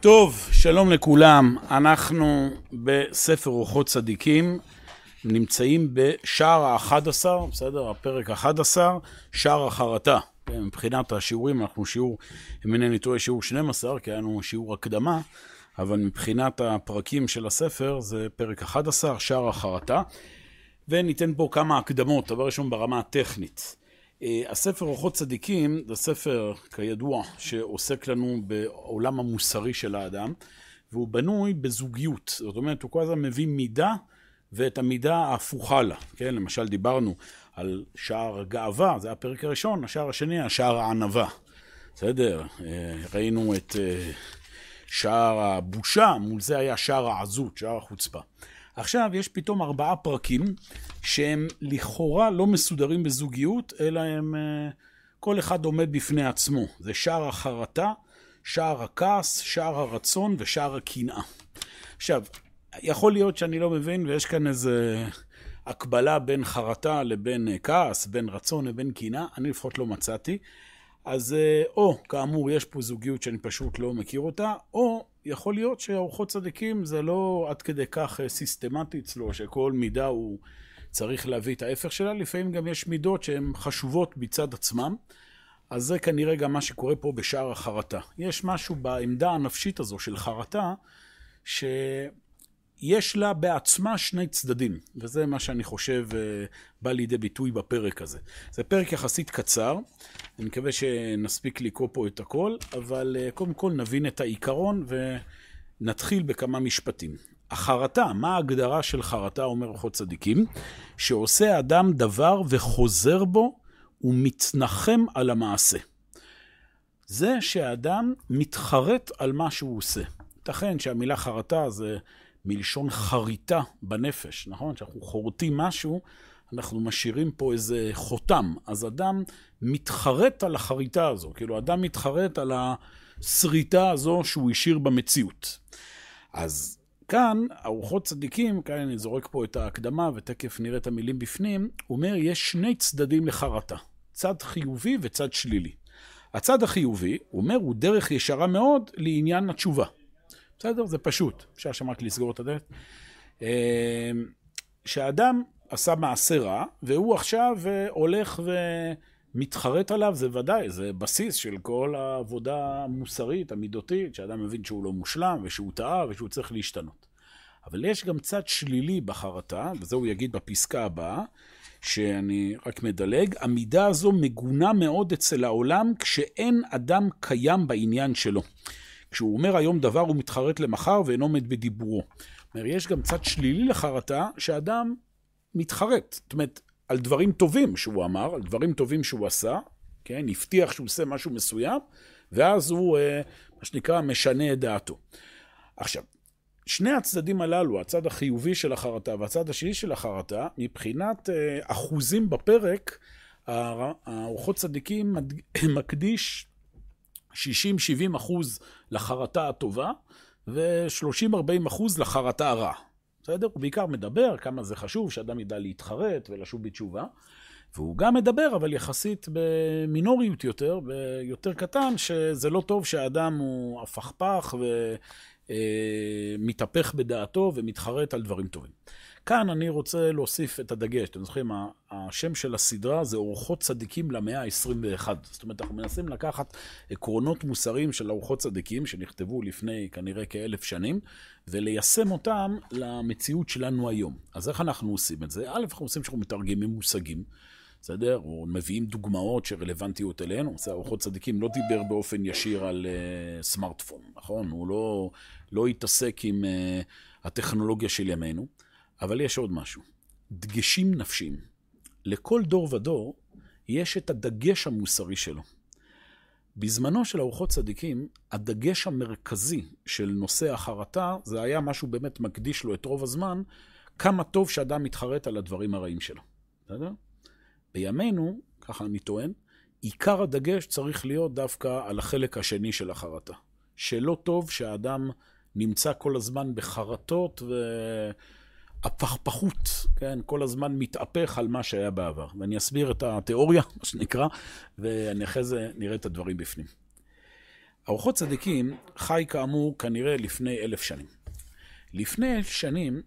טוב, שלום לכולם. אנחנו בספר רוחות צדיקים, נמצאים בשער ה-11, בסדר? הפרק ה-11, שער החרטה. כן, מבחינת השיעורים, אנחנו שיעור, אם אינני טועה, שיעור 12, כי היה לנו שיעור הקדמה, אבל מבחינת הפרקים של הספר, זה פרק 11, שער החרטה. וניתן פה כמה הקדמות, דבר ראשון ברמה הטכנית. אה, הספר אורחות צדיקים זה ספר, כידוע, שעוסק לנו בעולם המוסרי של האדם, והוא בנוי בזוגיות. זאת אומרת, הוא כל הזמן מביא מידה ואת המידה ההפוכה לה. כן, למשל דיברנו על שער הגאווה, זה הפרק הראשון, השער השני, השער הענווה. בסדר? אה, ראינו את אה, שער הבושה, מול זה היה שער העזות, שער החוצפה. עכשיו יש פתאום ארבעה פרקים שהם לכאורה לא מסודרים בזוגיות, אלא הם... אה, כל אחד עומד בפני עצמו. זה שער החרטה, שער הכעס, שער הרצון ושער הקנאה. עכשיו, יכול להיות שאני לא מבין ויש כאן איזה הקבלה בין חרטה לבין אה, כעס, בין רצון לבין קנאה, אני לפחות לא מצאתי. אז אה, או, כאמור, יש פה זוגיות שאני פשוט לא מכיר אותה, או יכול להיות שארוחות צדיקים זה לא עד כדי כך אה, סיסטמטי אצלו, שכל מידה הוא צריך להביא את ההפך שלה, לפעמים גם יש מידות שהן חשובות מצד עצמם. אז זה כנראה גם מה שקורה פה בשער החרטה. יש משהו בעמדה הנפשית הזו של חרטה, ש... יש לה בעצמה שני צדדים, וזה מה שאני חושב אה, בא לידי ביטוי בפרק הזה. זה פרק יחסית קצר, אני מקווה שנספיק לקרוא פה את הכל, אבל אה, קודם כל נבין את העיקרון ונתחיל בכמה משפטים. החרטה, מה ההגדרה של חרטה, אומר אורחות צדיקים? שעושה אדם דבר וחוזר בו ומתנחם על המעשה. זה שהאדם מתחרט על מה שהוא עושה. ייתכן שהמילה חרטה זה מלשון חריטה בנפש, נכון? כשאנחנו חורטים משהו, אנחנו משאירים פה איזה חותם. אז אדם מתחרט על החריטה הזו, כאילו אדם מתחרט על השריטה הזו שהוא השאיר במציאות. אז כאן, ארוחות צדיקים, כאן אני זורק פה את ההקדמה ותכף נראה את המילים בפנים, הוא אומר, יש שני צדדים לחרטה, צד חיובי וצד שלילי. הצד החיובי, הוא אומר, הוא דרך ישרה מאוד לעניין התשובה. בסדר? זה פשוט. אפשר שם רק לסגור את הדלת. אה, שהאדם עשה מעשה רע, והוא עכשיו אה, הולך ומתחרט עליו, זה ודאי, זה בסיס של כל העבודה המוסרית, המידותית, שאדם מבין שהוא לא מושלם, ושהוא טעה, ושהוא צריך להשתנות. אבל יש גם צד שלילי בחרטה, וזה הוא יגיד בפסקה הבאה, שאני רק מדלג, המידה הזו מגונה מאוד אצל העולם כשאין אדם קיים בעניין שלו. כשהוא אומר היום דבר הוא מתחרט למחר ואינו עומד בדיבורו. אומר, יש גם צד שלילי לחרטה, שאדם מתחרט. זאת אומרת, על דברים טובים שהוא אמר, על דברים טובים שהוא עשה, כן? הבטיח שהוא עושה משהו מסוים, ואז הוא, אה, מה שנקרא, משנה את דעתו. עכשיו, שני הצדדים הללו, הצד החיובי של החרטה והצד השני של החרטה, מבחינת אה, אחוזים בפרק, האורחות צדיקים מקדיש 60-70 אחוז לחרטה הטובה, ו-30-40 אחוז לחרטה הרע. בסדר? הוא בעיקר מדבר כמה זה חשוב שאדם ידע להתחרט ולשוב בתשובה. והוא גם מדבר, אבל יחסית במינוריות יותר, ביותר קטן, שזה לא טוב שהאדם הוא הפכפך ומתהפך בדעתו ומתחרט על דברים טובים. כאן אני רוצה להוסיף את הדגש. אתם זוכרים, השם של הסדרה זה אורחות צדיקים למאה ה-21. זאת אומרת, אנחנו מנסים לקחת עקרונות מוסריים של אורחות צדיקים, שנכתבו לפני כנראה כאלף שנים, וליישם אותם למציאות שלנו היום. אז איך אנחנו עושים את זה? א', אנחנו עושים שאנחנו מתרגמים מושגים. בסדר? או מביאים דוגמאות שרלוונטיות אלינו. אורחות צדיקים לא דיבר באופן ישיר על uh, סמארטפון, נכון? הוא לא, לא התעסק עם uh, הטכנולוגיה של ימינו. אבל יש עוד משהו. דגשים נפשיים. לכל דור ודור יש את הדגש המוסרי שלו. בזמנו של ארוחות צדיקים, הדגש המרכזי של נושא החרטה, זה היה משהו באמת מקדיש לו את רוב הזמן, כמה טוב שאדם מתחרט על הדברים הרעים שלו. בסדר? בימינו, ככה אני טוען, עיקר הדגש צריך להיות דווקא על החלק השני של החרטה. שלא טוב שהאדם נמצא כל הזמן בחרטות ו... הפכפכות, כן, כל הזמן מתהפך על מה שהיה בעבר. ואני אסביר את התיאוריה, מה שנקרא, ואני אחרי זה נראה את הדברים בפנים. ארוחות צדיקים חי כאמור כנראה לפני אלף שנים. לפני אלף שנים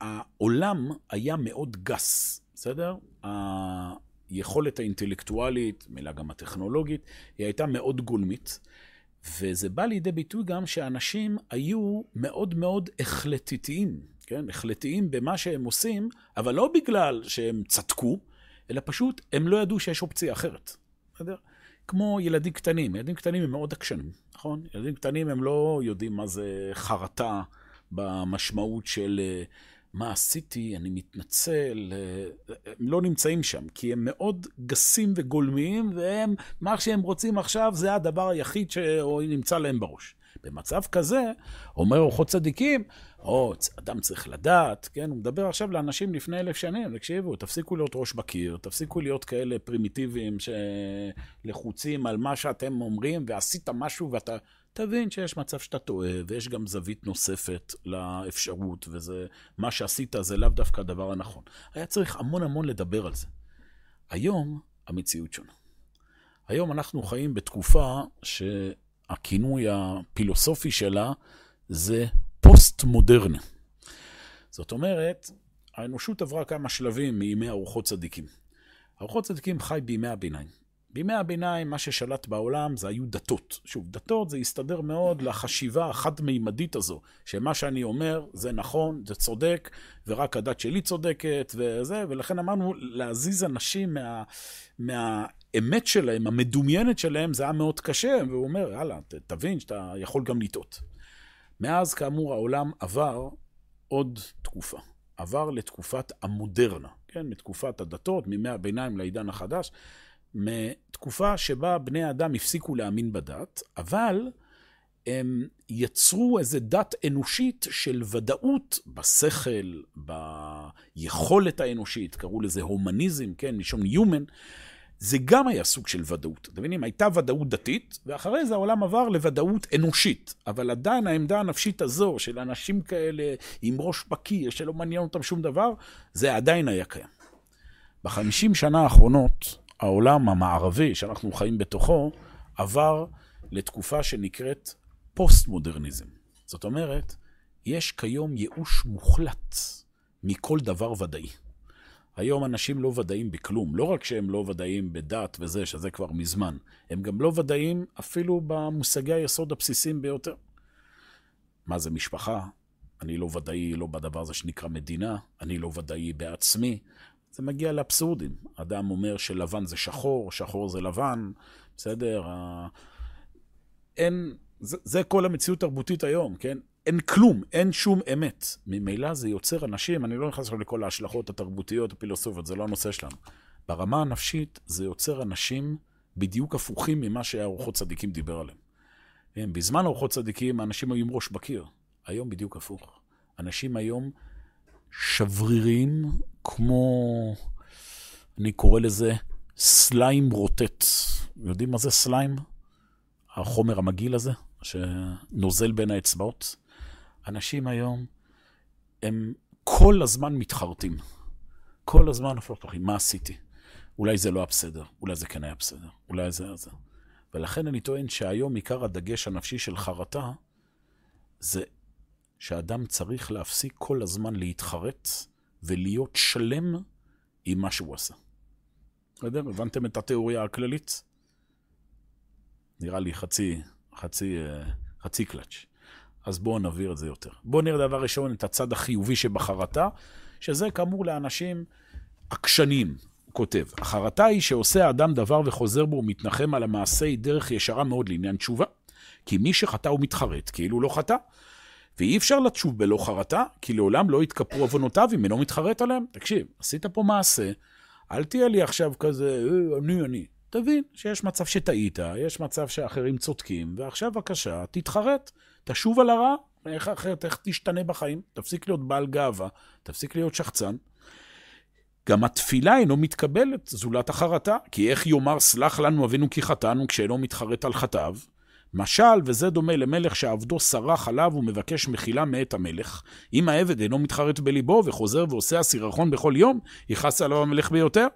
העולם היה מאוד גס, בסדר? היכולת האינטלקטואלית, מילה גם הטכנולוגית, היא הייתה מאוד גולמית. וזה בא לידי ביטוי גם שאנשים היו מאוד מאוד החלטיתיים, כן? החלטיים במה שהם עושים, אבל לא בגלל שהם צדקו, אלא פשוט הם לא ידעו שיש אופציה אחרת. בסדר? כמו ילדים קטנים, ילדים קטנים הם מאוד עקשנים, נכון? ילדים קטנים הם לא יודעים מה זה חרטה במשמעות של אה, מה עשיתי, אני מתנצל, אה, הם לא נמצאים שם, כי הם מאוד גסים וגולמיים, והם, מה שהם רוצים עכשיו זה הדבר היחיד שנמצא להם בראש. במצב כזה, אומר אורחות צדיקים, או, אדם צריך לדעת, כן? הוא מדבר עכשיו לאנשים לפני אלף שנים, תקשיבו, תפסיקו להיות ראש בקיר, תפסיקו להיות כאלה פרימיטיביים שלחוצים על מה שאתם אומרים, ועשית משהו ואתה... תבין שיש מצב שאתה טועה, ויש גם זווית נוספת לאפשרות, וזה, מה שעשית זה לאו דווקא הדבר הנכון. היה צריך המון המון לדבר על זה. היום המציאות שונה. היום אנחנו חיים בתקופה שהכינוי הפילוסופי שלה זה פוסט-מודרני. זאת אומרת, האנושות עברה כמה שלבים מימי ארוחות צדיקים. ארוחות צדיקים חי בימי הביניים. בימי הביניים, מה ששלט בעולם זה היו דתות. שוב, דתות זה הסתדר מאוד לחשיבה החד-מימדית הזו, שמה שאני אומר זה נכון, זה צודק, ורק הדת שלי צודקת, וזה, ולכן אמרנו, להזיז אנשים מה, מהאמת שלהם, המדומיינת שלהם, זה היה מאוד קשה, והוא אומר, יאללה, תבין שאתה יכול גם לטעות. מאז, כאמור, העולם עבר עוד תקופה. עבר לתקופת המודרנה, כן? מתקופת הדתות, מימי הביניים לעידן החדש. מתקופה שבה בני האדם הפסיקו להאמין בדת, אבל הם יצרו איזו דת אנושית של ודאות בשכל, ביכולת האנושית, קראו לזה הומניזם, כן, מלשון human, זה גם היה סוג של ודאות. אתם מבינים, הייתה ודאות דתית, ואחרי זה העולם עבר לוודאות אנושית. אבל עדיין העמדה הנפשית הזו של אנשים כאלה עם ראש בקיר, שלא מעניין אותם שום דבר, זה עדיין היה קיים. בחמישים שנה האחרונות, העולם המערבי שאנחנו חיים בתוכו עבר לתקופה שנקראת פוסט-מודרניזם. זאת אומרת, יש כיום ייאוש מוחלט מכל דבר ודאי. היום אנשים לא ודאים בכלום. לא רק שהם לא ודאים בדת וזה, שזה כבר מזמן, הם גם לא ודאים אפילו במושגי היסוד הבסיסיים ביותר. מה זה משפחה? אני לא ודאי לא בדבר הזה שנקרא מדינה, אני לא ודאי בעצמי, זה מגיע לאבסורדים. אדם אומר שלבן זה שחור, שחור זה לבן, בסדר? אין, זה, זה כל המציאות התרבותית היום, כן? אין כלום, אין שום אמת. ממילא זה יוצר אנשים, אני לא נכנס לכל ההשלכות התרבותיות, הפילוסופיות, זה לא הנושא שלנו. ברמה הנפשית זה יוצר אנשים בדיוק הפוכים ממה שהארוחות צדיקים דיבר עליהם. כן, בזמן ארוחות צדיקים האנשים היו עם ראש בקיר, היום בדיוק הפוך. אנשים היום שברירים כמו, אני קורא לזה סליים רוטט. יודעים מה זה סליים? החומר המגעיל הזה, שנוזל בין האצבעות. אנשים היום, הם כל הזמן מתחרטים. כל הזמן הפרפרים, מה עשיתי? אולי זה לא היה בסדר, אולי זה כן היה בסדר, אולי זה היה זה. ולכן אני טוען שהיום עיקר הדגש הנפשי של חרטה זה שאדם צריך להפסיק כל הזמן להתחרט ולהיות שלם עם מה שהוא עשה. בסדר? הבנתם את התיאוריה הכללית? נראה לי חצי, חצי, אה, חצי קלאץ'. אז בואו נבהיר את זה יותר. בואו נראה דבר ראשון את הצד החיובי שבחרטה, שזה כאמור לאנשים עקשנים, הוא כותב. החרטה היא שעושה האדם דבר וחוזר בו ומתנחם על המעשה היא דרך ישרה מאוד לעניין תשובה. כי מי שחטא הוא מתחרט, כאילו לא חטא. ואי אפשר לתשוב בלא חרטה, כי לעולם לא יתכפרו עוונותיו אם אינו מתחרט עליהם. תקשיב, עשית פה מעשה, אל תהיה לי עכשיו כזה, אה, אני, אני. תבין שיש מצב שטעית, יש מצב שאחרים צודקים, ועכשיו בבקשה, תתחרט, תשוב על הרע, איך אחרת, איך תשתנה בחיים, תפסיק להיות בעל גאווה, תפסיק להיות שחצן. גם התפילה אינו מתקבלת זולת החרטה, כי איך יאמר סלח לנו אבינו כי חטאנו כשאינו מתחרט על חטאיו? משל, וזה דומה למלך שעבדו סרח עליו ומבקש מחילה מאת המלך. אם העבד אינו מתחרט בליבו וחוזר ועושה הסירחון בכל יום, יכעס עליו המלך ביותר.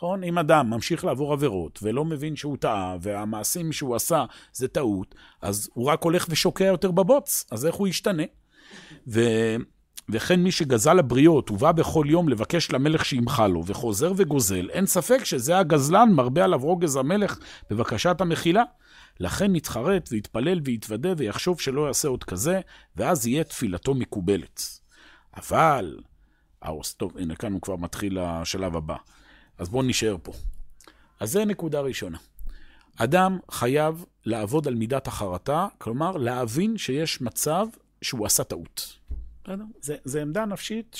נכון? אם אדם ממשיך לעבור עבירות ולא מבין שהוא טעה, והמעשים שהוא עשה זה טעות, אז הוא רק הולך ושוקע יותר בבוץ, אז איך הוא ישתנה? ו... וכן מי שגזל הבריות ובא בכל יום לבקש למלך שימחה לו, וחוזר וגוזל, אין ספק שזה הגזלן מרבה עליו רוגז המלך בבקשת המחילה. לכן יתחרט ויתפלל ויתוודה ויחשוב שלא יעשה עוד כזה, ואז יהיה תפילתו מקובלת. אבל, טוב, הנה כאן הוא כבר מתחיל השלב הבא. אז בואו נשאר פה. אז זה נקודה ראשונה. אדם חייב לעבוד על מידת החרטה, כלומר, להבין שיש מצב שהוא עשה טעות. בסדר? זה עמדה נפשית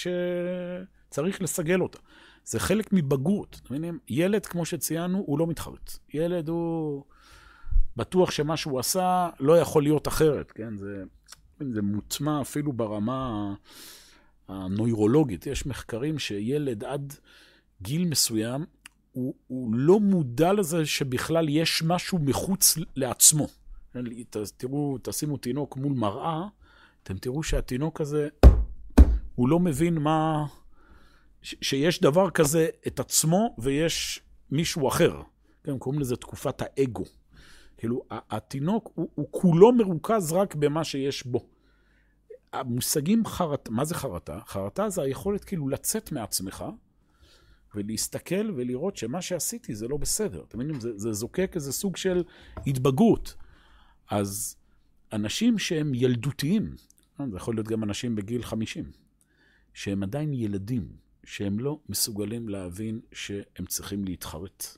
שצריך לסגל אותה. זה חלק מבגרות. ילד, כמו שציינו, הוא לא מתחרט. ילד הוא בטוח שמה שהוא עשה לא יכול להיות אחרת, כן? זה, זה מוטמע אפילו ברמה הנוירולוגית. יש מחקרים שילד עד גיל מסוים, הוא, הוא לא מודע לזה שבכלל יש משהו מחוץ לעצמו. תראו, תשימו תינוק מול מראה, אתם תראו שהתינוק הזה, הוא לא מבין מה... שיש דבר כזה את עצמו ויש מישהו אחר. כן, קוראים לזה תקופת האגו. כאילו, התינוק הוא, הוא כולו מרוכז רק במה שיש בו. המושגים חרטה, מה זה חרטה? חרטה זה היכולת כאילו לצאת מעצמך ולהסתכל ולראות שמה שעשיתי זה לא בסדר. אתם מבינים? זה, זה זוקק איזה סוג של התבגרות. אז אנשים שהם ילדותיים, זה יכול להיות גם אנשים בגיל 50, שהם עדיין ילדים, שהם לא מסוגלים להבין שהם צריכים להתחרט.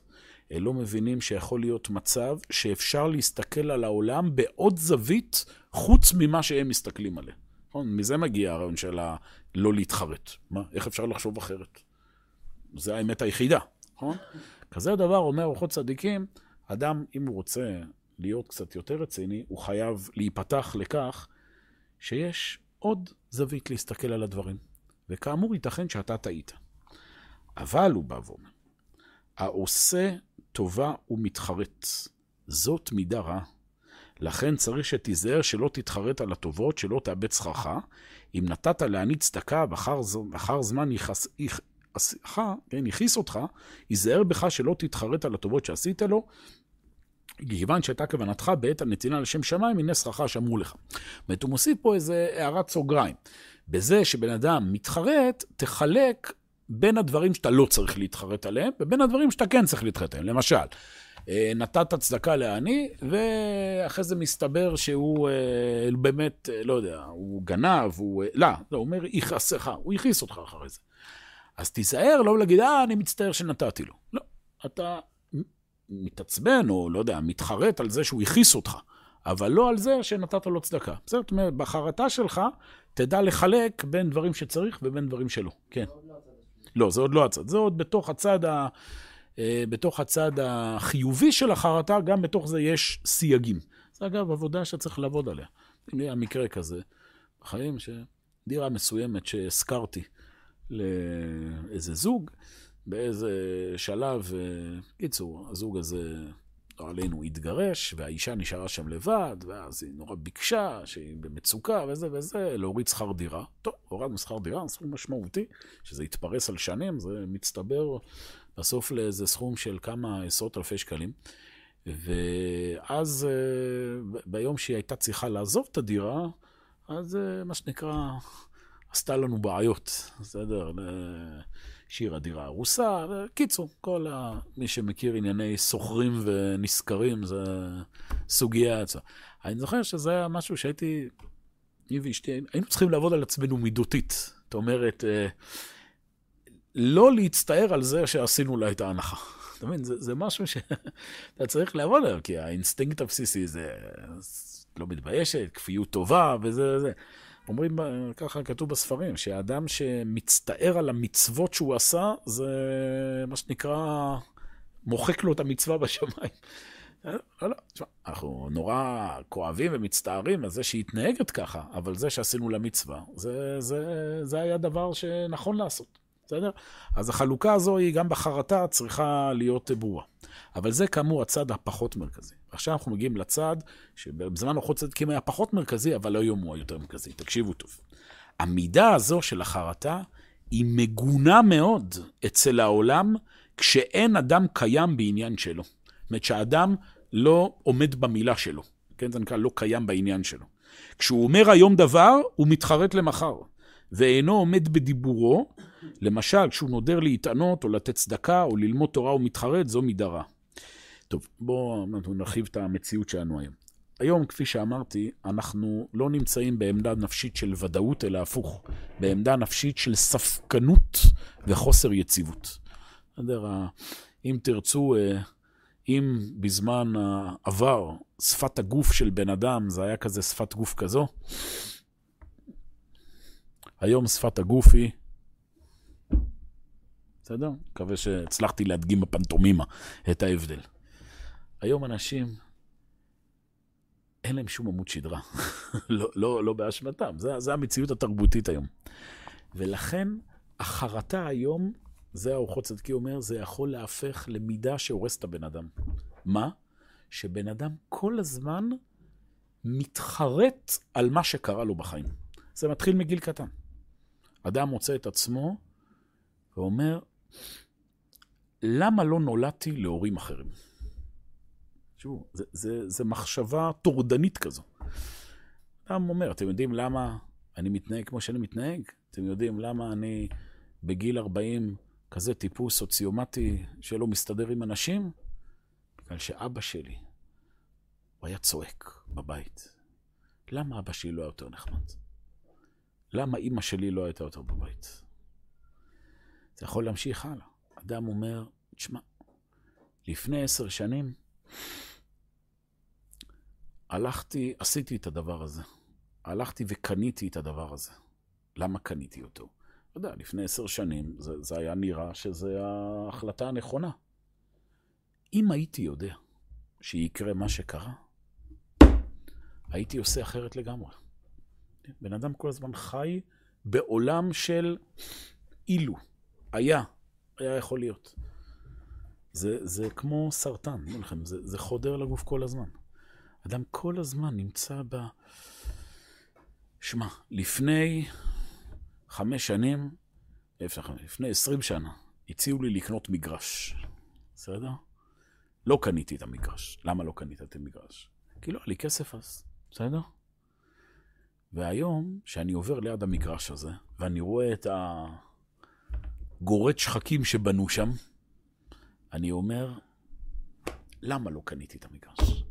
הם לא מבינים שיכול להיות מצב שאפשר להסתכל על העולם בעוד זווית חוץ ממה שהם מסתכלים עליה. נכון? מזה מגיע הרעיון של הלא להתחרט. מה? איך אפשר לחשוב אחרת? זה האמת היחידה, נכון? כזה דבר אומר אורחות צדיקים, אדם, אם הוא רוצה להיות קצת יותר רציני, הוא חייב להיפתח לכך שיש עוד זווית להסתכל על הדברים. וכאמור, ייתכן שאתה טעית. אבל, הוא בא ואומר, העושה טובה ומתחרט, זאת מידה רעה. לכן צריך שתיזהר שלא תתחרט על הטובות, שלא תאבד שכרך. אם נתת להעניד צדקה ואחר זמן יכסך, כן, יכיס אותך, היזהר בך שלא תתחרט על הטובות שעשית לו, כיוון שהייתה כוונתך בעת הנתינה לשם שמיים, הנה שכרך שאמרו לך. זאת הוא מוסיף פה איזה הערת סוגריים. בזה שבן אדם מתחרט, תחלק בין הדברים שאתה לא צריך להתחרט עליהם, ובין הדברים שאתה כן צריך להתחרט עליהם. למשל, אה, נתת צדקה לעני, ואחרי זה מסתבר שהוא אה, באמת, אה, לא יודע, הוא גנב, הוא... לא, לא, הוא אומר, יכעסך, הוא יכעיס אותך אחרי זה. אז תיזהר לא להגיד, אה, אני מצטער שנתתי לו. לא, אתה מתעצבן, או לא יודע, מתחרט על זה שהוא הכעיס אותך, אבל לא על זה שנתת לו צדקה. זאת אומרת, בחרטה שלך, תדע לחלק בין דברים שצריך ובין דברים שלא. כן. לא, זה עוד לא הצד. זה עוד בתוך הצד, ה... אה, בתוך הצד החיובי של החרטה, גם בתוך זה יש סייגים. זה אגב עבודה שצריך לעבוד עליה. אם יהיה מקרה כזה בחיים, שדירה מסוימת שהשכרתי לאיזה זוג, באיזה שלב, אה, קיצור, הזוג הזה, לא עלינו, התגרש, והאישה נשארה שם לבד, ואז היא נורא ביקשה, שהיא במצוקה וזה וזה, להוריד שכר דירה. טוב, הורדנו שכר דירה, סכום משמעותי, שזה יתפרס על שנים, זה מצטבר בסוף לאיזה סכום של כמה עשרות אלפי שקלים. ואז אה, ביום שהיא הייתה צריכה לעזוב את הדירה, אז אה, מה שנקרא, עשתה לנו בעיות, בסדר? שיר הדירה הרוסה, קיצור, כל ה... מי שמכיר ענייני סוחרים ונשכרים, זה סוגיה עצמה. אני זוכר שזה היה משהו שהייתי, אני ואשתי, היינו צריכים לעבוד על עצמנו מידותית. זאת אומרת, אה, לא להצטער על זה שעשינו לה את ההנחה. אתה מבין, זה, זה משהו שאתה צריך לעבוד עליו, כי האינסטינקט הבסיסי זה לא מתביישת, כפיות טובה וזה וזה. אומרים, ככה כתוב בספרים, שהאדם שמצטער על המצוות שהוא עשה, זה מה שנקרא, מוחק לו את המצווה בשמיים. לא, לא, תשמע, אנחנו נורא כואבים ומצטערים על זה שהיא התנהגת ככה, אבל זה שעשינו לה מצווה, זה, זה, זה היה דבר שנכון לעשות. בסדר? אז החלוקה הזו היא גם בחרטה צריכה להיות ברורה. אבל זה כאמור הצד הפחות מרכזי. עכשיו אנחנו מגיעים לצד שבזמן אורחות צדיקים היה פחות מרכזי, אבל היום הוא היותר מרכזי. תקשיבו טוב. המידה הזו של החרטה היא מגונה מאוד אצל העולם, כשאין אדם קיים בעניין שלו. זאת אומרת שהאדם לא עומד במילה שלו. כן, זה נקרא לא קיים בעניין שלו. כשהוא אומר היום דבר, הוא מתחרט למחר. ואינו עומד בדיבורו, למשל, כשהוא נודר להתענות, או לתת צדקה, או ללמוד תורה הוא מתחרט, זו מידה רע. טוב, בואו נרחיב את המציאות שלנו היום. היום, כפי שאמרתי, אנחנו לא נמצאים בעמדה נפשית של ודאות, אלא הפוך, בעמדה נפשית של ספקנות וחוסר יציבות. בסדר, אם תרצו, אה, אם בזמן העבר שפת הגוף של בן אדם זה היה כזה שפת גוף כזו, היום שפת הגוף היא... בסדר? מקווה שהצלחתי להדגים בפנטומימה את ההבדל. היום אנשים, אין להם שום עמוד שדרה. לא, לא, לא באשמתם, זו המציאות התרבותית היום. ולכן החרטה היום, זה האורחות צדקי אומר, זה יכול להפך למידה שהורס את הבן אדם. מה? שבן אדם כל הזמן מתחרט על מה שקרה לו בחיים. זה מתחיל מגיל קטן. אדם מוצא את עצמו ואומר, למה לא נולדתי להורים אחרים? תשמעו, זו מחשבה טורדנית כזו. אדם אומר, אתם יודעים למה אני מתנהג כמו שאני מתנהג? אתם יודעים למה אני בגיל 40 כזה טיפוס סוציומטי שלא מסתדר עם אנשים? בגלל שאבא שלי, הוא היה צועק בבית. למה אבא שלי לא היה יותר נחמד? למה אימא שלי לא הייתה יותר בבית? זה יכול להמשיך הלאה. אדם אומר, תשמע, לפני עשר שנים הלכתי, עשיתי את הדבר הזה. הלכתי וקניתי את הדבר הזה. למה קניתי אותו? אתה יודע, לפני עשר שנים זה, זה היה נראה שזו ההחלטה הנכונה. אם הייתי יודע שיקרה מה שקרה, הייתי עושה אחרת לגמרי. בן אדם כל הזמן חי בעולם של אילו, היה, היה יכול להיות. זה, זה כמו סרטן, אני לכם, זה, זה חודר לגוף כל הזמן. אדם כל הזמן נמצא ב... שמע, לפני חמש שנים, לפני עשרים שנה, הציעו לי לקנות מגרש. בסדר? לא קניתי את המגרש. למה לא קנית את המגרש? כי לא היה לי כסף אז, בסדר? והיום, כשאני עובר ליד המגרש הזה, ואני רואה את הגורד שחקים שבנו שם, אני אומר, למה לא קניתי את המגרש?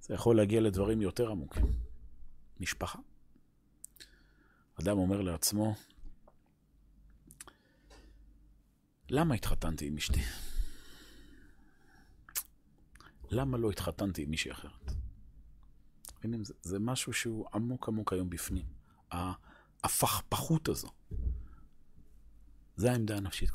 זה יכול להגיע לדברים יותר עמוקים. משפחה. אדם אומר לעצמו, למה התחתנתי עם אשתי? למה לא התחתנתי עם מישהי אחרת? מבינים? זה, זה משהו שהוא עמוק עמוק היום בפנים. ההפכפכות הזו. זה העמדה הנפשית.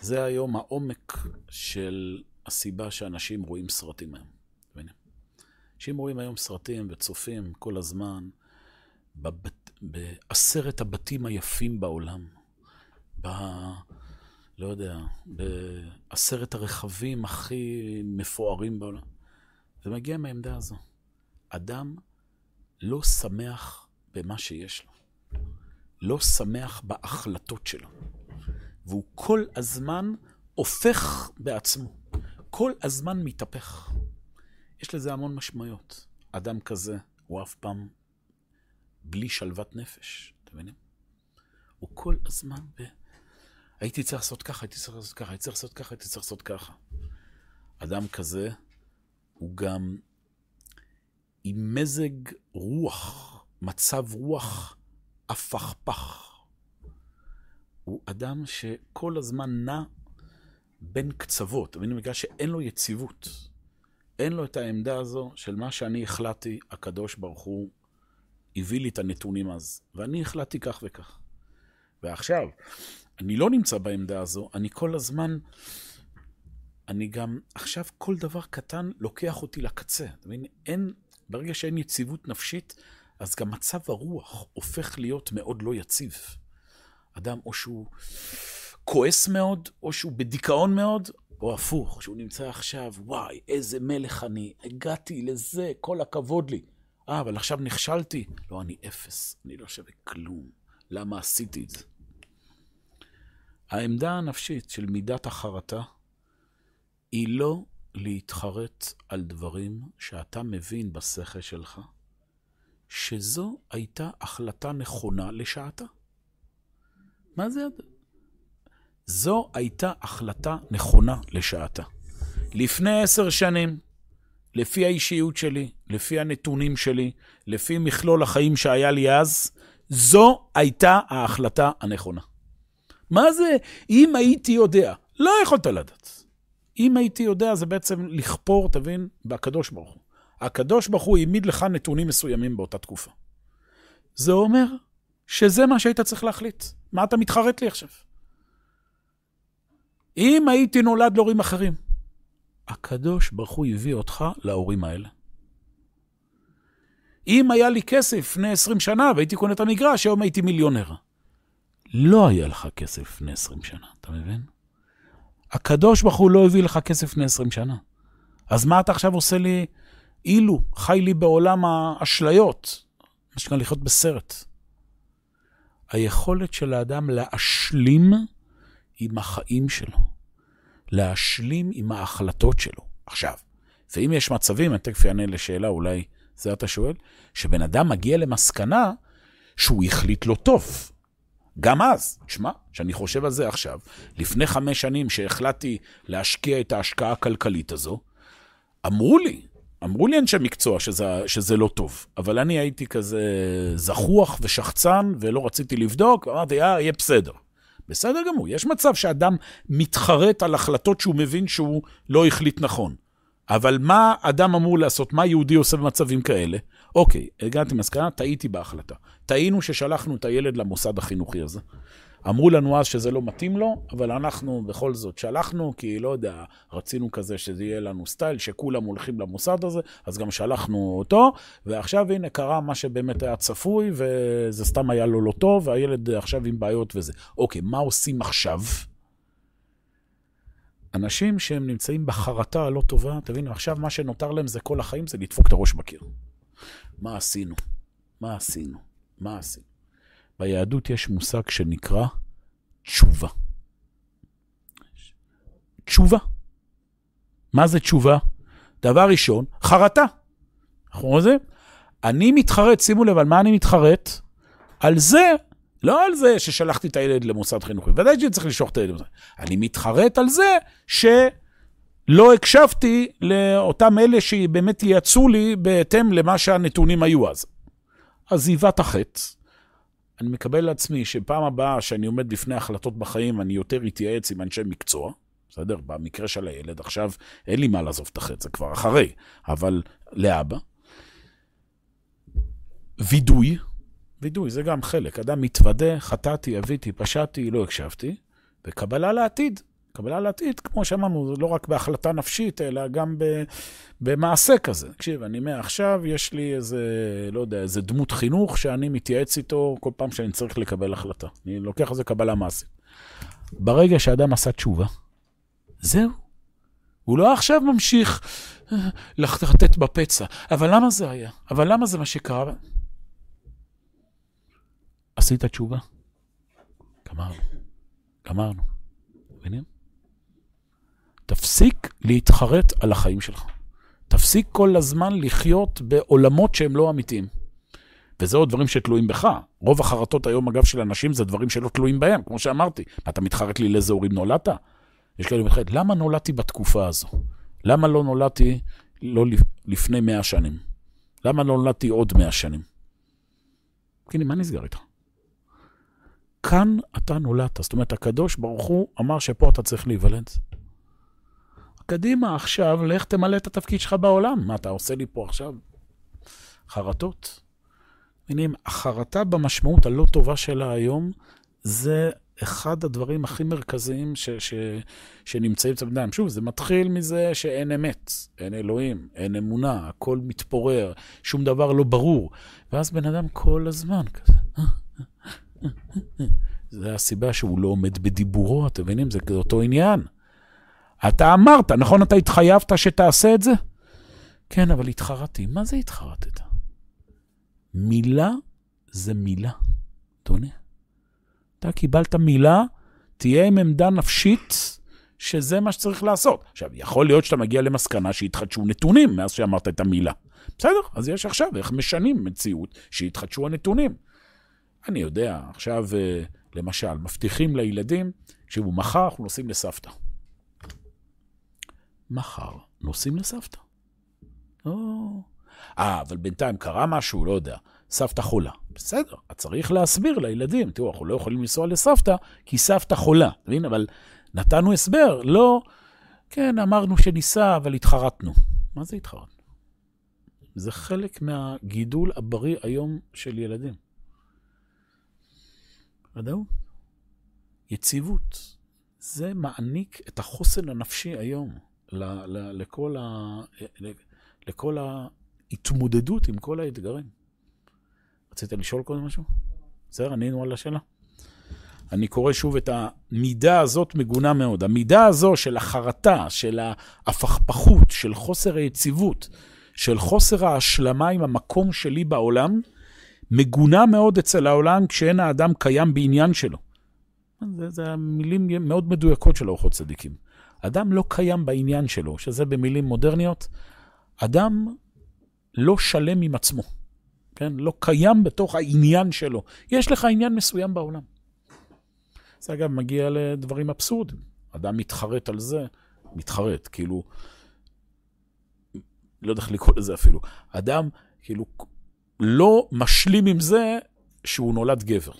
זה היום העומק של הסיבה שאנשים רואים סרטים היום. מבינים? אנשים רואים היום סרטים וצופים כל הזמן בבת, בעשרת הבתים היפים בעולם. לא יודע, בעשרת הרכבים הכי מפוארים בעולם. זה מגיע מהעמדה הזו. אדם לא שמח במה שיש לו. לא שמח בהחלטות שלו. והוא כל הזמן הופך בעצמו. כל הזמן מתהפך. יש לזה המון משמעויות. אדם כזה הוא אף פעם בלי שלוות נפש, אתם מבינים? הוא כל הזמן ב... הייתי צריך לעשות ככה, הייתי צריך לעשות ככה, הייתי צריך לעשות ככה, הייתי צריך לעשות ככה. אדם כזה הוא גם עם מזג רוח, מצב רוח הפכפך. הוא אדם שכל הזמן נע בין קצוות, אבל בגלל שאין לו יציבות. אין לו את העמדה הזו של מה שאני החלטתי, הקדוש ברוך הוא הביא לי את הנתונים אז, ואני החלטתי כך וכך. ועכשיו, אני לא נמצא בעמדה הזו, אני כל הזמן, אני גם, עכשיו כל דבר קטן לוקח אותי לקצה. אתה מבין? אין, ברגע שאין יציבות נפשית, אז גם מצב הרוח הופך להיות מאוד לא יציב. אדם או שהוא כועס מאוד, או שהוא בדיכאון מאוד, או הפוך, שהוא נמצא עכשיו, וואי, איזה מלך אני, הגעתי לזה, כל הכבוד לי. אה, אבל עכשיו נכשלתי. לא, אני אפס, אני לא שווה כלום. למה עשיתי את זה? העמדה הנפשית של מידת החרטה היא לא להתחרט על דברים שאתה מבין בשכל שלך, שזו הייתה החלטה נכונה לשעתה. מה זה? זו הייתה החלטה נכונה לשעתה. לפני עשר שנים, לפי האישיות שלי, לפי הנתונים שלי, לפי מכלול החיים שהיה לי אז, זו הייתה ההחלטה הנכונה. מה זה, אם הייתי יודע? לא יכולת לדעת. אם הייתי יודע, זה בעצם לכפור, תבין, בקדוש ברוך הוא. הקדוש ברוך הוא העמיד לך נתונים מסוימים באותה תקופה. זה אומר שזה מה שהיית צריך להחליט. מה אתה מתחרט לי עכשיו? אם הייתי נולד להורים אחרים, הקדוש ברוך הוא הביא אותך להורים האלה. אם היה לי כסף לפני 20 שנה והייתי קונה את המגרש, היום הייתי מיליונר. לא היה לך כסף לפני 20 שנה, אתה מבין? הקדוש ברוך הוא לא הביא לך כסף לפני 20 שנה. אז מה אתה עכשיו עושה לי אילו, חי לי בעולם האשליות, מה שנקרא לחיות בסרט. היכולת של האדם להשלים עם החיים שלו, להשלים עם ההחלטות שלו. עכשיו, ואם יש מצבים, אני תכף אענה לשאלה, אולי זה אתה שואל, שבן אדם מגיע למסקנה שהוא החליט לא טוב. גם אז, שמע, שאני חושב על זה עכשיו, לפני חמש שנים שהחלטתי להשקיע את ההשקעה הכלכלית הזו, אמרו לי, אמרו לי אנשי מקצוע שזה, שזה לא טוב, אבל אני הייתי כזה זחוח ושחצן ולא רציתי לבדוק, אמרתי, אה, יהיה בסדר. בסדר גמור, יש מצב שאדם מתחרט על החלטות שהוא מבין שהוא לא החליט נכון. אבל מה אדם אמור לעשות? מה יהודי עושה במצבים כאלה? אוקיי, הגעתי למסקנה, טעיתי בהחלטה. טעינו ששלחנו את הילד למוסד החינוכי הזה. אמרו לנו אז שזה לא מתאים לו, אבל אנחנו בכל זאת שלחנו, כי לא יודע, רצינו כזה שזה יהיה לנו סטייל, שכולם הולכים למוסד הזה, אז גם שלחנו אותו, ועכשיו הנה קרה מה שבאמת היה צפוי, וזה סתם היה לו לא טוב, והילד עכשיו עם בעיות וזה. אוקיי, מה עושים עכשיו? אנשים שהם נמצאים בחרטה הלא טובה, תבינו, עכשיו מה שנותר להם זה כל החיים, זה לדפוק את הראש בקיר. מה עשינו? מה עשינו? מה עשינו? ביהדות יש מושג שנקרא תשובה. תשובה. מה זה תשובה? דבר ראשון, חרטה. אנחנו רואים את זה? אני מתחרט, שימו לב, על מה אני מתחרט? על זה, לא על זה ששלחתי את הילד למוסד חינוכי. ודאי שאני צריך לשלוח את הילד למוסד. אני מתחרט על זה שלא הקשבתי לאותם אלה שבאמת ייעצו לי בהתאם למה שהנתונים היו אז. עזיבת החטא. אני מקבל לעצמי שפעם הבאה שאני עומד לפני החלטות בחיים, אני יותר אתייעץ עם אנשי מקצוע, בסדר? במקרה של הילד, עכשיו אין לי מה לעזוב את החטא, זה כבר אחרי, אבל לאבא. וידוי, וידוי זה גם חלק. אדם מתוודה, חטאתי, אביתי, פשעתי, לא הקשבתי, וקבלה לעתיד. קבלה לעתיד, כמו שאמרנו, זה לא רק בהחלטה נפשית, אלא גם במעשה כזה. תקשיב, אני מעכשיו, יש לי איזה, לא יודע, איזה דמות חינוך שאני מתייעץ איתו כל פעם שאני צריך לקבל החלטה. אני לוקח על זה קבלה מעשית. ברגע שאדם עשה תשובה, זהו. הוא לא עכשיו ממשיך אה, לחטט בפצע. אבל למה זה היה? אבל למה זה מה שקרה? עשית תשובה? גמרנו. גמרנו. מבינים? תפסיק להתחרט על החיים שלך. תפסיק כל הזמן לחיות בעולמות שהם לא אמיתיים. וזה עוד דברים שתלויים בך. רוב החרטות היום, אגב, של אנשים זה דברים שלא תלויים בהם, כמו שאמרתי. אתה מתחרט לי לאיזה הורים נולדת? יש כאלה מתחרט, למה נולדתי בתקופה הזו? למה לא נולדתי לא לפני מאה שנים? למה לא נולדתי עוד מאה שנים? כן, מה נסגר איתך? כאן אתה נולדת. זאת אומרת, הקדוש ברוך הוא אמר שפה אתה צריך להיוולד. קדימה, עכשיו, לך תמלא את התפקיד שלך בעולם. מה, אתה עושה לי פה עכשיו חרטות? מבינים, החרטה במשמעות הלא טובה שלה היום, זה אחד הדברים הכי מרכזיים ש, ש, שנמצאים אצל בני אדם. שוב, זה מתחיל מזה שאין אמת, אין אלוהים, אין אמונה, הכל מתפורר, שום דבר לא ברור. ואז בן אדם כל הזמן כזה, אה, זה הסיבה שהוא לא עומד בדיבורו, אתם מבינים? זה אותו עניין. אתה אמרת, נכון? אתה התחייבת שתעשה את זה? כן, אבל התחרטתי. מה זה התחרטת? מילה זה מילה, אדוני. אתה קיבלת מילה, תהיה עם עמדה נפשית שזה מה שצריך לעשות. עכשיו, יכול להיות שאתה מגיע למסקנה שהתחדשו נתונים מאז שאמרת את המילה. בסדר, אז יש עכשיו איך משנים מציאות שהתחדשו הנתונים. אני יודע, עכשיו, אה, למשל, מבטיחים לילדים, תקשיבו, מחר אנחנו נוסעים לסבתא. מחר נוסעים לסבתא. או... אה, אבל בינתיים קרה משהו, לא יודע. סבתא חולה. בסדר, אז צריך להסביר לילדים, תראו, אנחנו לא יכולים לנסוע לסבתא, כי סבתא חולה. מבין? אבל נתנו הסבר, לא, כן, אמרנו שניסע, אבל התחרטנו. מה זה התחרטנו? זה חלק מהגידול הבריא היום של ילדים. ודאות. יציבות. זה מעניק את החוסן הנפשי היום ל, ל, לכל, ה, לכל ההתמודדות עם כל האתגרים. רצית לשאול קודם משהו? בסדר, ענינו על השאלה. אני קורא שוב את המידה הזאת מגונה מאוד. המידה הזו של החרטה, של ההפכפכות, של חוסר היציבות, של חוסר ההשלמה עם המקום שלי בעולם, מגונה מאוד אצל העולם כשאין האדם קיים בעניין שלו. זה, זה מילים מאוד מדויקות של אורחות צדיקים. אדם לא קיים בעניין שלו, שזה במילים מודרניות, אדם לא שלם עם עצמו, כן? לא קיים בתוך העניין שלו. יש לך עניין מסוים בעולם. זה אגב מגיע לדברים אבסורדים. אדם מתחרט על זה, מתחרט, כאילו, לא יודע איך לקרוא לזה אפילו. אדם, כאילו, לא משלים עם זה שהוא נולד גבר.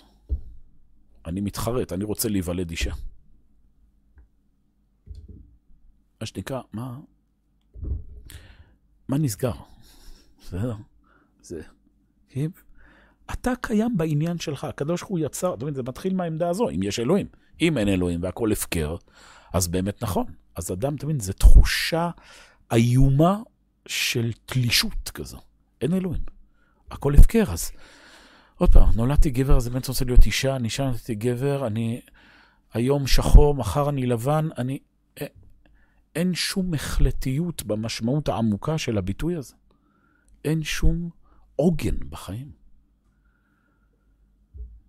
אני מתחרט, אני רוצה להיוולד אישה. מה שנקרא, מה... מה נסגר? בסדר? זה... אתה קיים בעניין שלך, הקדוש ברוך הוא יצר, אתה מבין, זה מתחיל מהעמדה הזו, אם יש אלוהים. אם אין אלוהים והכל הפקר, אז באמת נכון. אז אדם, אתה מבין, זו תחושה איומה של תלישות כזו. אין אלוהים. הכל הפקר, אז עוד פעם, נולדתי גבר, אז באמת רוצה להיות אישה, אני אישה נולדתי גבר, אני היום שחור, מחר אני לבן, אני... אין שום החלטיות במשמעות העמוקה של הביטוי הזה. אין שום עוגן בחיים.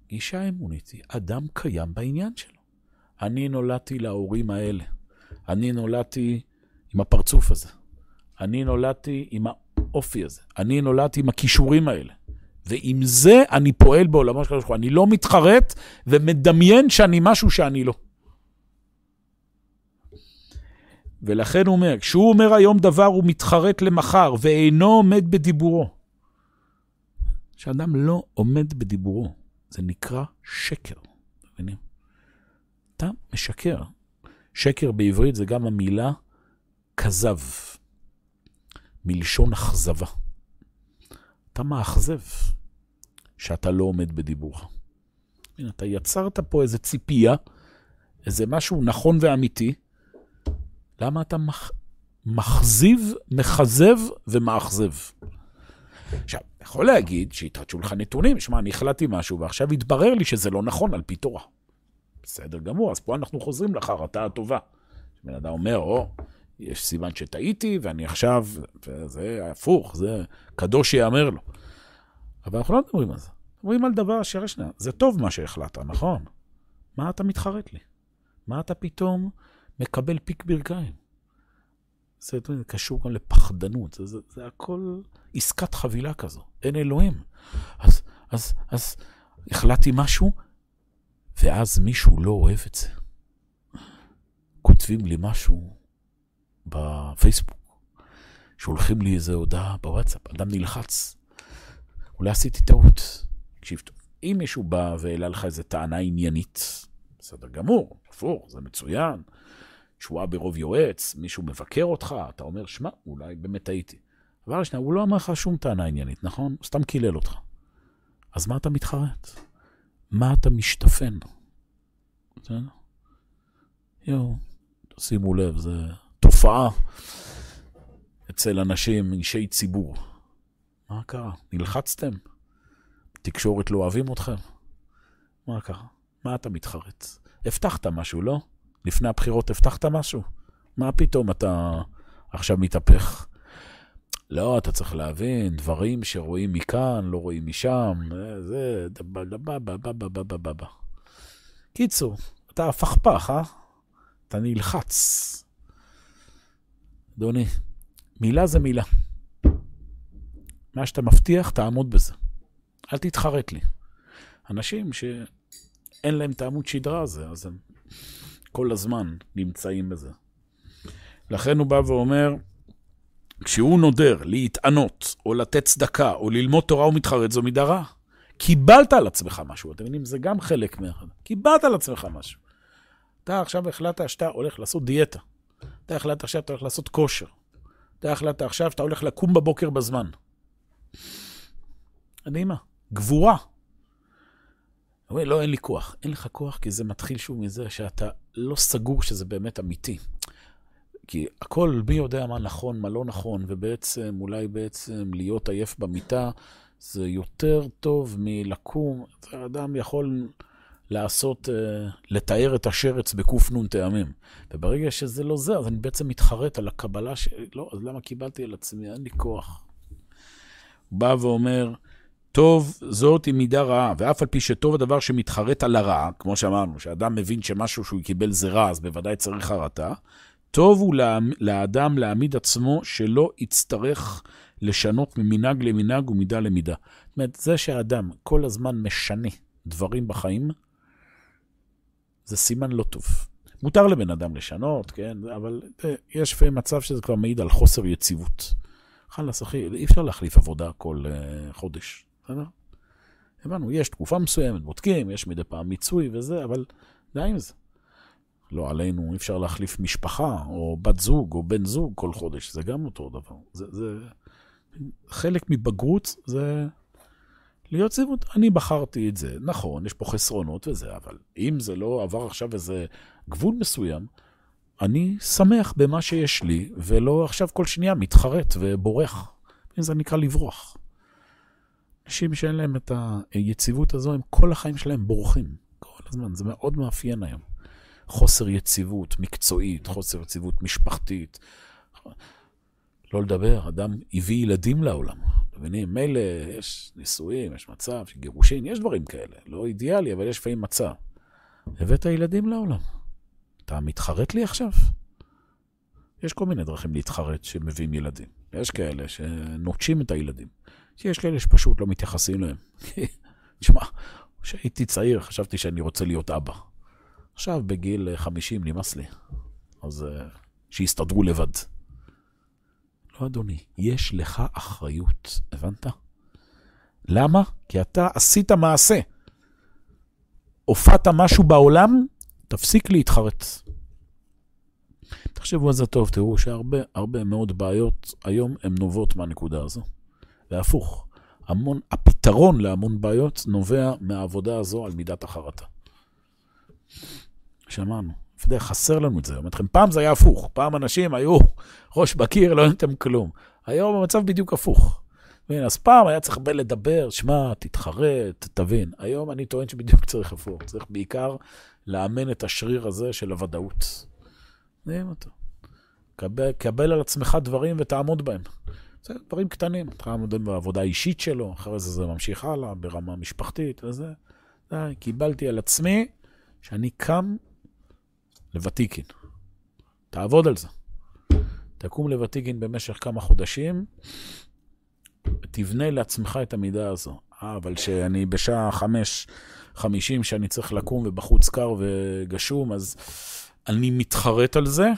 גישה אמונית היא, אדם קיים בעניין שלו. אני נולדתי להורים האלה. אני נולדתי עם הפרצוף הזה. אני נולדתי עם האופי הזה. אני נולדתי עם הכישורים האלה. ועם זה אני פועל בעולמו של הקדוש ברוך הוא. אני לא מתחרט ומדמיין שאני משהו שאני לא. ולכן הוא אומר, כשהוא אומר היום דבר, הוא מתחרט למחר, ואינו עומד בדיבורו. כשאדם לא עומד בדיבורו, זה נקרא שקר. מבינים? אתה משקר. שקר בעברית זה גם המילה כזב, מלשון אכזבה. אתה מאכזב שאתה לא עומד בדיבורך. אתה יצרת פה איזו ציפייה, איזה משהו נכון ואמיתי. למה אתה מח... מחזיב, מחזב ומאכזב? עכשיו, יכול להגיד שהתחדשו לך נתונים, שמע, אני החלטתי משהו ועכשיו התברר לי שזה לא נכון על פי תורה. בסדר גמור, אז פה אנחנו חוזרים לחרטה הטובה. בן אדם אומר, או, יש סימן שטעיתי ואני עכשיו, וזה הפוך, זה קדוש ייאמר לו. אבל אנחנו לא מדברים על זה. מדברים על דבר שיראה שנייה, זה טוב מה שהחלטת, נכון? מה אתה מתחרט לי? מה אתה פתאום מקבל פיק ברכיים? זה, קשור גם לפחדנות, זה, זה, זה הכל עסקת חבילה כזו, אין אלוהים. אז, אז, אז החלטתי משהו, ואז מישהו לא אוהב את זה. כותבים לי משהו בפייסבוק, שולחים לי איזו הודעה בוואטסאפ, אדם נלחץ. אולי עשיתי טעות. תקשיב אם מישהו בא והעלה לך איזו טענה עניינית, בסדר גמור, הפוך, זה מצוין. תשועה ברוב יועץ, מישהו מבקר אותך, אתה אומר, שמע, אולי באמת טעיתי. דבר שנייה, הוא לא אמר לך שום טענה עניינית, נכון? הוא סתם קילל אותך. אז מה אתה מתחרט? מה אתה משתפן? יואו, שימו לב, זו תופעה אצל אנשים, אישי ציבור. מה קרה? נלחצתם? תקשורת לא אוהבים אתכם? מה קרה? מה אתה מתחרט? הבטחת משהו, לא? לפני הבחירות הבטחת משהו? מה פתאום אתה עכשיו מתהפך? לא, אתה צריך להבין, דברים שרואים מכאן, לא רואים משם, זה, דבה, דבה, דבה, דבה, דבה, דבה. קיצור, אתה הפכפך, אה? אתה נלחץ. אדוני, מילה זה מילה. מה שאתה מבטיח, תעמוד בזה. אל תתחרט לי. אנשים שאין להם את העמוד שדרה הזה, אז הם כל הזמן נמצאים בזה. לכן הוא בא ואומר, כשהוא נודר להתענות, או לתת צדקה, או ללמוד תורה ומתחרט, זו מידה רעה. קיבלת על עצמך משהו, אתם מבינים? זה גם חלק מה... קיבלת על עצמך משהו. אתה עכשיו החלטת שאתה הולך לעשות דיאטה. אתה החלטת עכשיו שאתה הולך לעשות כושר. אתה החלטת עכשיו שאתה הולך לקום בבוקר בזמן. אני מה? גבורה. אומר, לא, אין לי כוח. אין לך כוח כי זה מתחיל שוב מזה שאתה לא סגור שזה באמת אמיתי. כי הכל, מי יודע מה נכון, מה לא נכון, ובעצם, אולי בעצם להיות עייף במיטה, זה יותר טוב מלקום. אדם יכול לעשות, אה, לתאר את השרץ בק"ן טעמים. וברגע שזה לא זה, אז אני בעצם מתחרט על הקבלה ש... לא, אז למה קיבלתי על עצמי? אין לי כוח. הוא בא ואומר, טוב זאת היא מידה רעה, ואף על פי שטוב הדבר שמתחרט על הרע, כמו שאמרנו, שאדם מבין שמשהו שהוא קיבל זה רע, אז בוודאי צריך חרטה, טוב הוא לאדם להעמיד עצמו שלא יצטרך לשנות ממנהג למנהג ומידה למידה. זאת אומרת, זה שהאדם כל הזמן משנה דברים בחיים, זה סימן לא טוב. מותר לבן אדם לשנות, כן, אבל יש לפעמים מצב שזה כבר מעיד על חוסר יציבות. חלאס, אחי, אי אפשר להחליף עבודה כל uh, חודש, בסדר? הבנו, יש תקופה מסוימת, בודקים, יש מדי פעם מיצוי וזה, אבל די עם זה. לא עלינו, אי אפשר להחליף משפחה, או בת זוג, או בן זוג כל חודש, זה גם אותו דבר. זה, זה חלק מבגרות זה להיות זיוות. אני בחרתי את זה, נכון, יש פה חסרונות וזה, אבל אם זה לא עבר עכשיו איזה גבול מסוים, אני שמח במה שיש לי, ולא עכשיו כל שנייה מתחרט ובורח. זה נקרא לברוח. אנשים שאין להם את היציבות הזו, הם כל החיים שלהם בורחים. כל הזמן, זה מאוד מאפיין היום. חוסר יציבות מקצועית, חוסר יציבות משפחתית. לא לדבר, אדם הביא ילדים לעולם. מבינים? מילא יש נישואים, יש מצב, יש גירושין, יש דברים כאלה. לא אידיאלי, אבל יש לפעמים מצב. הבאת ילדים לעולם. אתה מתחרט לי עכשיו? יש כל מיני דרכים להתחרט שמביאים ילדים. יש כאלה שנוטשים את הילדים. יש כאלה שפשוט לא מתייחסים להם. תשמע, כשהייתי צעיר חשבתי שאני רוצה להיות אבא. עכשיו בגיל 50 נמאס לי. אז uh, שיסתדרו לבד. לא, אדוני, יש לך אחריות, הבנת? למה? כי אתה עשית מעשה. הופעת משהו בעולם, תפסיק להתחרט. תחשבו על זה טוב, תראו שהרבה הרבה מאוד בעיות היום הן נובעות מהנקודה הזו. והפוך, המון, הפתרון להמון בעיות נובע מהעבודה הזו על מידת החרטה. שמענו. אתה יודע, חסר לנו את זה. אני אומר לכם, פעם זה היה הפוך. פעם אנשים היו ראש בקיר, לא נתתם כלום. היום המצב בדיוק הפוך. אז פעם היה צריך הרבה לדבר, שמע, תתחרט, תבין. היום אני טוען שבדיוק צריך הפוך. צריך בעיקר לאמן את השריר הזה של הוודאות. נעים אותו. קבל, קבל על עצמך דברים ותעמוד בהם. זה דברים קטנים. תעמוד בעבודה האישית שלו, אחרי זה זה ממשיך הלאה, ברמה משפחתית וזה. די, קיבלתי על עצמי שאני קם לוותיקין. תעבוד על זה. תקום לוותיקין במשך כמה חודשים, ותבנה לעצמך את המידה הזו. אה, אבל שאני בשעה חמש, חמישים, שאני צריך לקום ובחוץ קר וגשום, אז אני מתחרט על זה,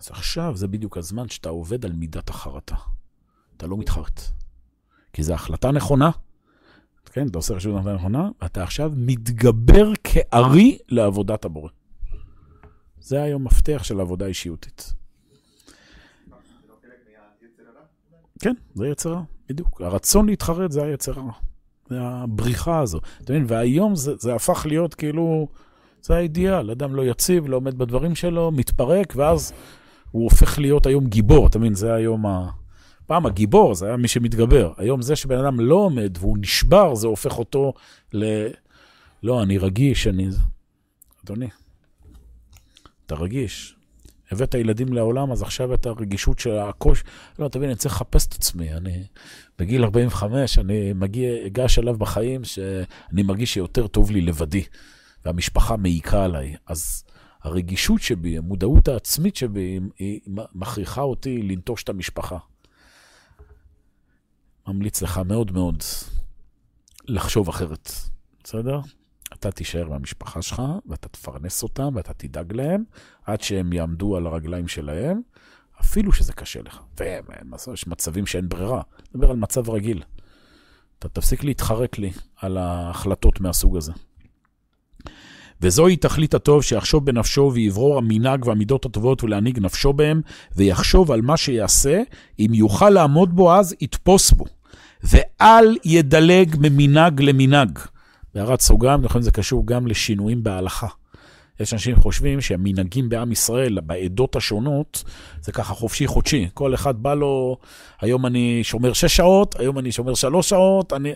אז עכשיו זה בדיוק הזמן שאתה עובד על מידת החרטה. אתה לא מתחרט. כי זו החלטה נכונה, כן, אתה עושה רשות החלטה נכונה, ואתה עכשיו מתגבר כארי לעבודת הבורא. זה היום מפתח של עבודה אישיותית. כן, זה יצר רע, בדיוק. הרצון להתחרט זה היצר רע. זה הבריחה הזו. אתה מבין? והיום זה, זה הפך להיות כאילו, זה האידיאל. אדם לא יציב, לא עומד בדברים שלו, מתפרק, ואז הוא הופך להיות היום גיבור. אתה מבין? זה היום ה... פעם הגיבור זה היה מי שמתגבר. היום זה שבן אדם לא עומד והוא נשבר, זה הופך אותו ל... לא, אני רגיש, אני... אדוני, אתה רגיש. הבאת ילדים לעולם, אז עכשיו את הרגישות של הקוש... לא, תבין, אני צריך לחפש את עצמי. אני בגיל 45, אני מגיע, אגע שלב בחיים שאני מרגיש שיותר טוב לי לבדי, והמשפחה מעיקה עליי. אז הרגישות שבי, המודעות העצמית שבי, היא מכריחה אותי לנטוש את המשפחה. ממליץ לך מאוד מאוד לחשוב אחרת, בסדר? אתה תישאר מהמשפחה שלך, ואתה תפרנס אותם, ואתה תדאג להם, עד שהם יעמדו על הרגליים שלהם, אפילו שזה קשה לך. ויש מצבים שאין ברירה. אני מדבר על מצב רגיל. אתה תפסיק להתחרט לי על ההחלטות מהסוג הזה. וזוהי תכלית הטוב שיחשוב בנפשו ויברור המנהג והמידות הטובות ולהנהיג נפשו בהם, ויחשוב על מה שיעשה, אם יוכל לעמוד בו אז, יתפוס בו. ואל ידלג ממנהג למנהג. בהערת סוגריים, נכון, זה קשור גם לשינויים בהלכה. יש אנשים שחושבים שהמנהגים בעם ישראל, בעדות השונות, זה ככה חופשי חודשי. כל אחד בא לו, היום אני שומר שש שעות, היום אני שומר שלוש שעות, אני...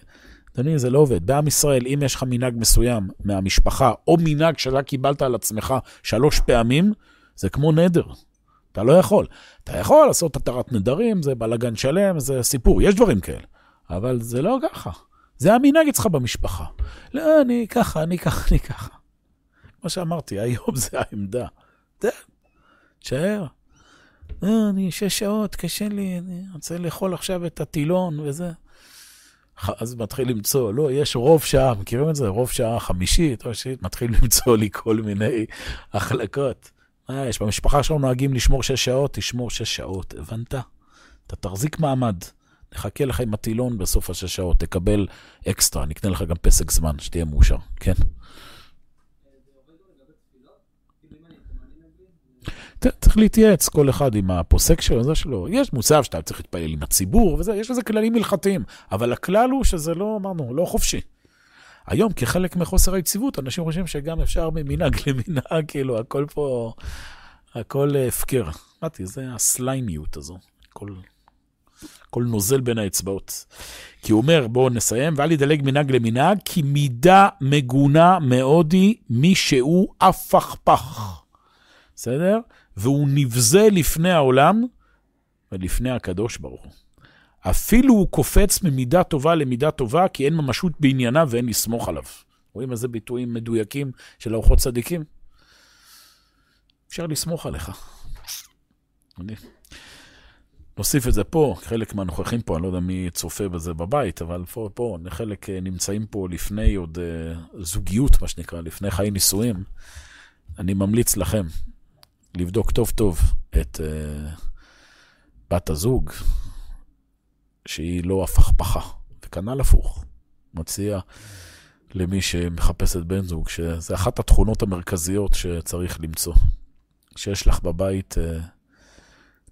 אדוני, זה לא עובד. בעם ישראל, אם יש לך מנהג מסוים מהמשפחה, או מנהג שאתה קיבלת על עצמך שלוש פעמים, זה כמו נדר. אתה לא יכול. אתה יכול לעשות התרת נדרים, זה בלאגן שלם, זה סיפור, יש דברים כאלה. אבל זה לא ככה. זה המנהג אצלך במשפחה. לא, אני ככה, אני ככה, אני ככה. כמו שאמרתי, היום זה העמדה. תשאר. לא, אני שש שעות, קשה לי, אני רוצה לאכול עכשיו את הטילון וזה. אז מתחיל למצוא, לא, יש רוב שעה, מכירים את זה? רוב שעה חמישית או שישית, מתחיל למצוא לי כל מיני החלקות. מה יש? במשפחה שלנו נוהגים לשמור שש שעות, תשמור שש שעות, הבנת? אתה תחזיק מעמד. נחכה לך עם הטילון בסוף השש שעות, תקבל אקסטרה, נקנה לך גם פסק זמן, שתהיה מאושר, כן? צריך להתייעץ כל אחד עם הפוסק שלו, זה שלו. יש מוצב שאתה צריך להתפלל עם הציבור וזה, יש לזה כללים הלכתיים. אבל הכלל הוא שזה לא, אמרנו, לא חופשי. היום, כחלק מחוסר היציבות, אנשים חושבים שגם אפשר ממנהג למנהג, כאילו, הכל פה, הכל הפקר. אמרתי, זה הסליימיות הזו. הכל, הכל נוזל בין האצבעות. כי הוא אומר, בואו נסיים, ואל ידלג מנהג למנהג, כי מידה מגונה מאוד היא מי שהוא הפכפך. בסדר? והוא נבזה לפני העולם ולפני הקדוש ברוך הוא. אפילו הוא קופץ ממידה טובה למידה טובה, כי אין ממשות בענייניו ואין לסמוך עליו. רואים איזה ביטויים מדויקים של ארוחות צדיקים? אפשר לסמוך עליך. נוסיף את זה פה, חלק מהנוכחים פה, אני לא יודע מי צופה בזה בבית, אבל פה, פה חלק אה, נמצאים פה לפני עוד uh, זוגיות, מה שנקרא, לפני חיי נישואים. אני ממליץ לכם, לבדוק טוב טוב את uh, בת הזוג, שהיא לא הפכפכה, וכנ"ל הפוך. מציע למי שמחפש את בן זוג, שזה אחת התכונות המרכזיות שצריך למצוא. שיש לך בבית, uh,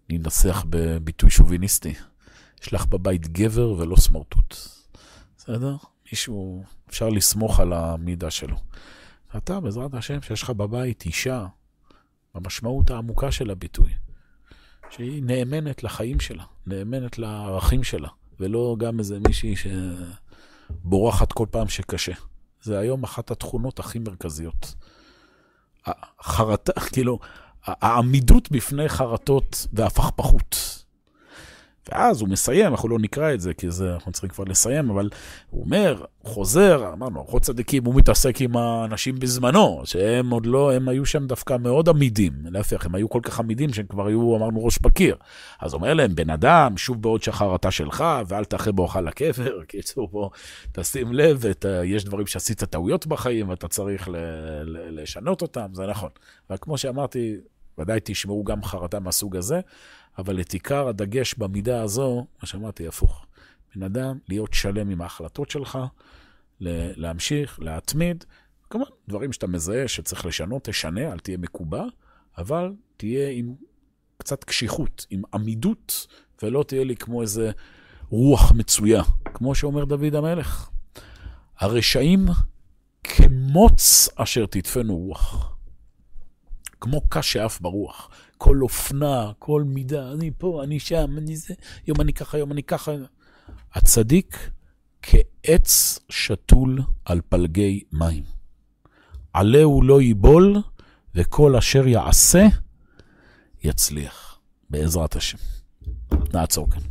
ננסח בביטוי שוביניסטי, יש לך בבית גבר ולא סמרטוט. בסדר? מישהו, אפשר לסמוך על המידה שלו. ואתה, בעזרת השם, שיש לך בבית אישה במשמעות העמוקה של הביטוי, שהיא נאמנת לחיים שלה, נאמנת לערכים שלה, ולא גם איזה מישהי שבורחת כל פעם שקשה. זה היום אחת התכונות הכי מרכזיות. חרטה, כאילו, העמידות בפני חרטות והפכפכות. ואז הוא מסיים, אנחנו לא נקרא את זה, כי זה, אנחנו צריכים כבר לסיים, אבל הוא אומר, חוזר, אמרנו, ארוחות צדיקים, הוא מתעסק עם האנשים בזמנו, שהם עוד לא, הם היו שם דווקא מאוד עמידים, להפך, הם היו כל כך עמידים שהם כבר היו, אמרנו, ראש בקיר. אז הוא אומר להם, בן אדם, שוב בעוד שחר אתה שלך, ואל תאחר באוכל לקבר, קיצור, בוא, תשים לב, את, יש דברים שעשית טעויות בחיים, ואתה צריך ל, ל, לשנות אותם, זה נכון. אבל כמו שאמרתי, ודאי תשמעו גם חרטה מהסוג הזה, אבל את עיקר הדגש במידה הזו, מה שאמרתי, הפוך. בן אדם, להיות שלם עם ההחלטות שלך, להמשיך, להתמיד. כמובן, דברים שאתה מזהה שצריך לשנות, תשנה, אל תהיה מקובע, אבל תהיה עם קצת קשיחות, עם עמידות, ולא תהיה לי כמו איזה רוח מצויה, כמו שאומר דוד המלך. הרשעים כמוץ אשר תדפנו רוח. כמו קש שאף ברוח. כל אופנה, כל מידה, אני פה, אני שם, אני זה, יום אני ככה, יום אני ככה. הצדיק כעץ שתול על פלגי מים. עלהו לא ייבול, וכל אשר יעשה, יצליח, בעזרת השם. נעצור כאן.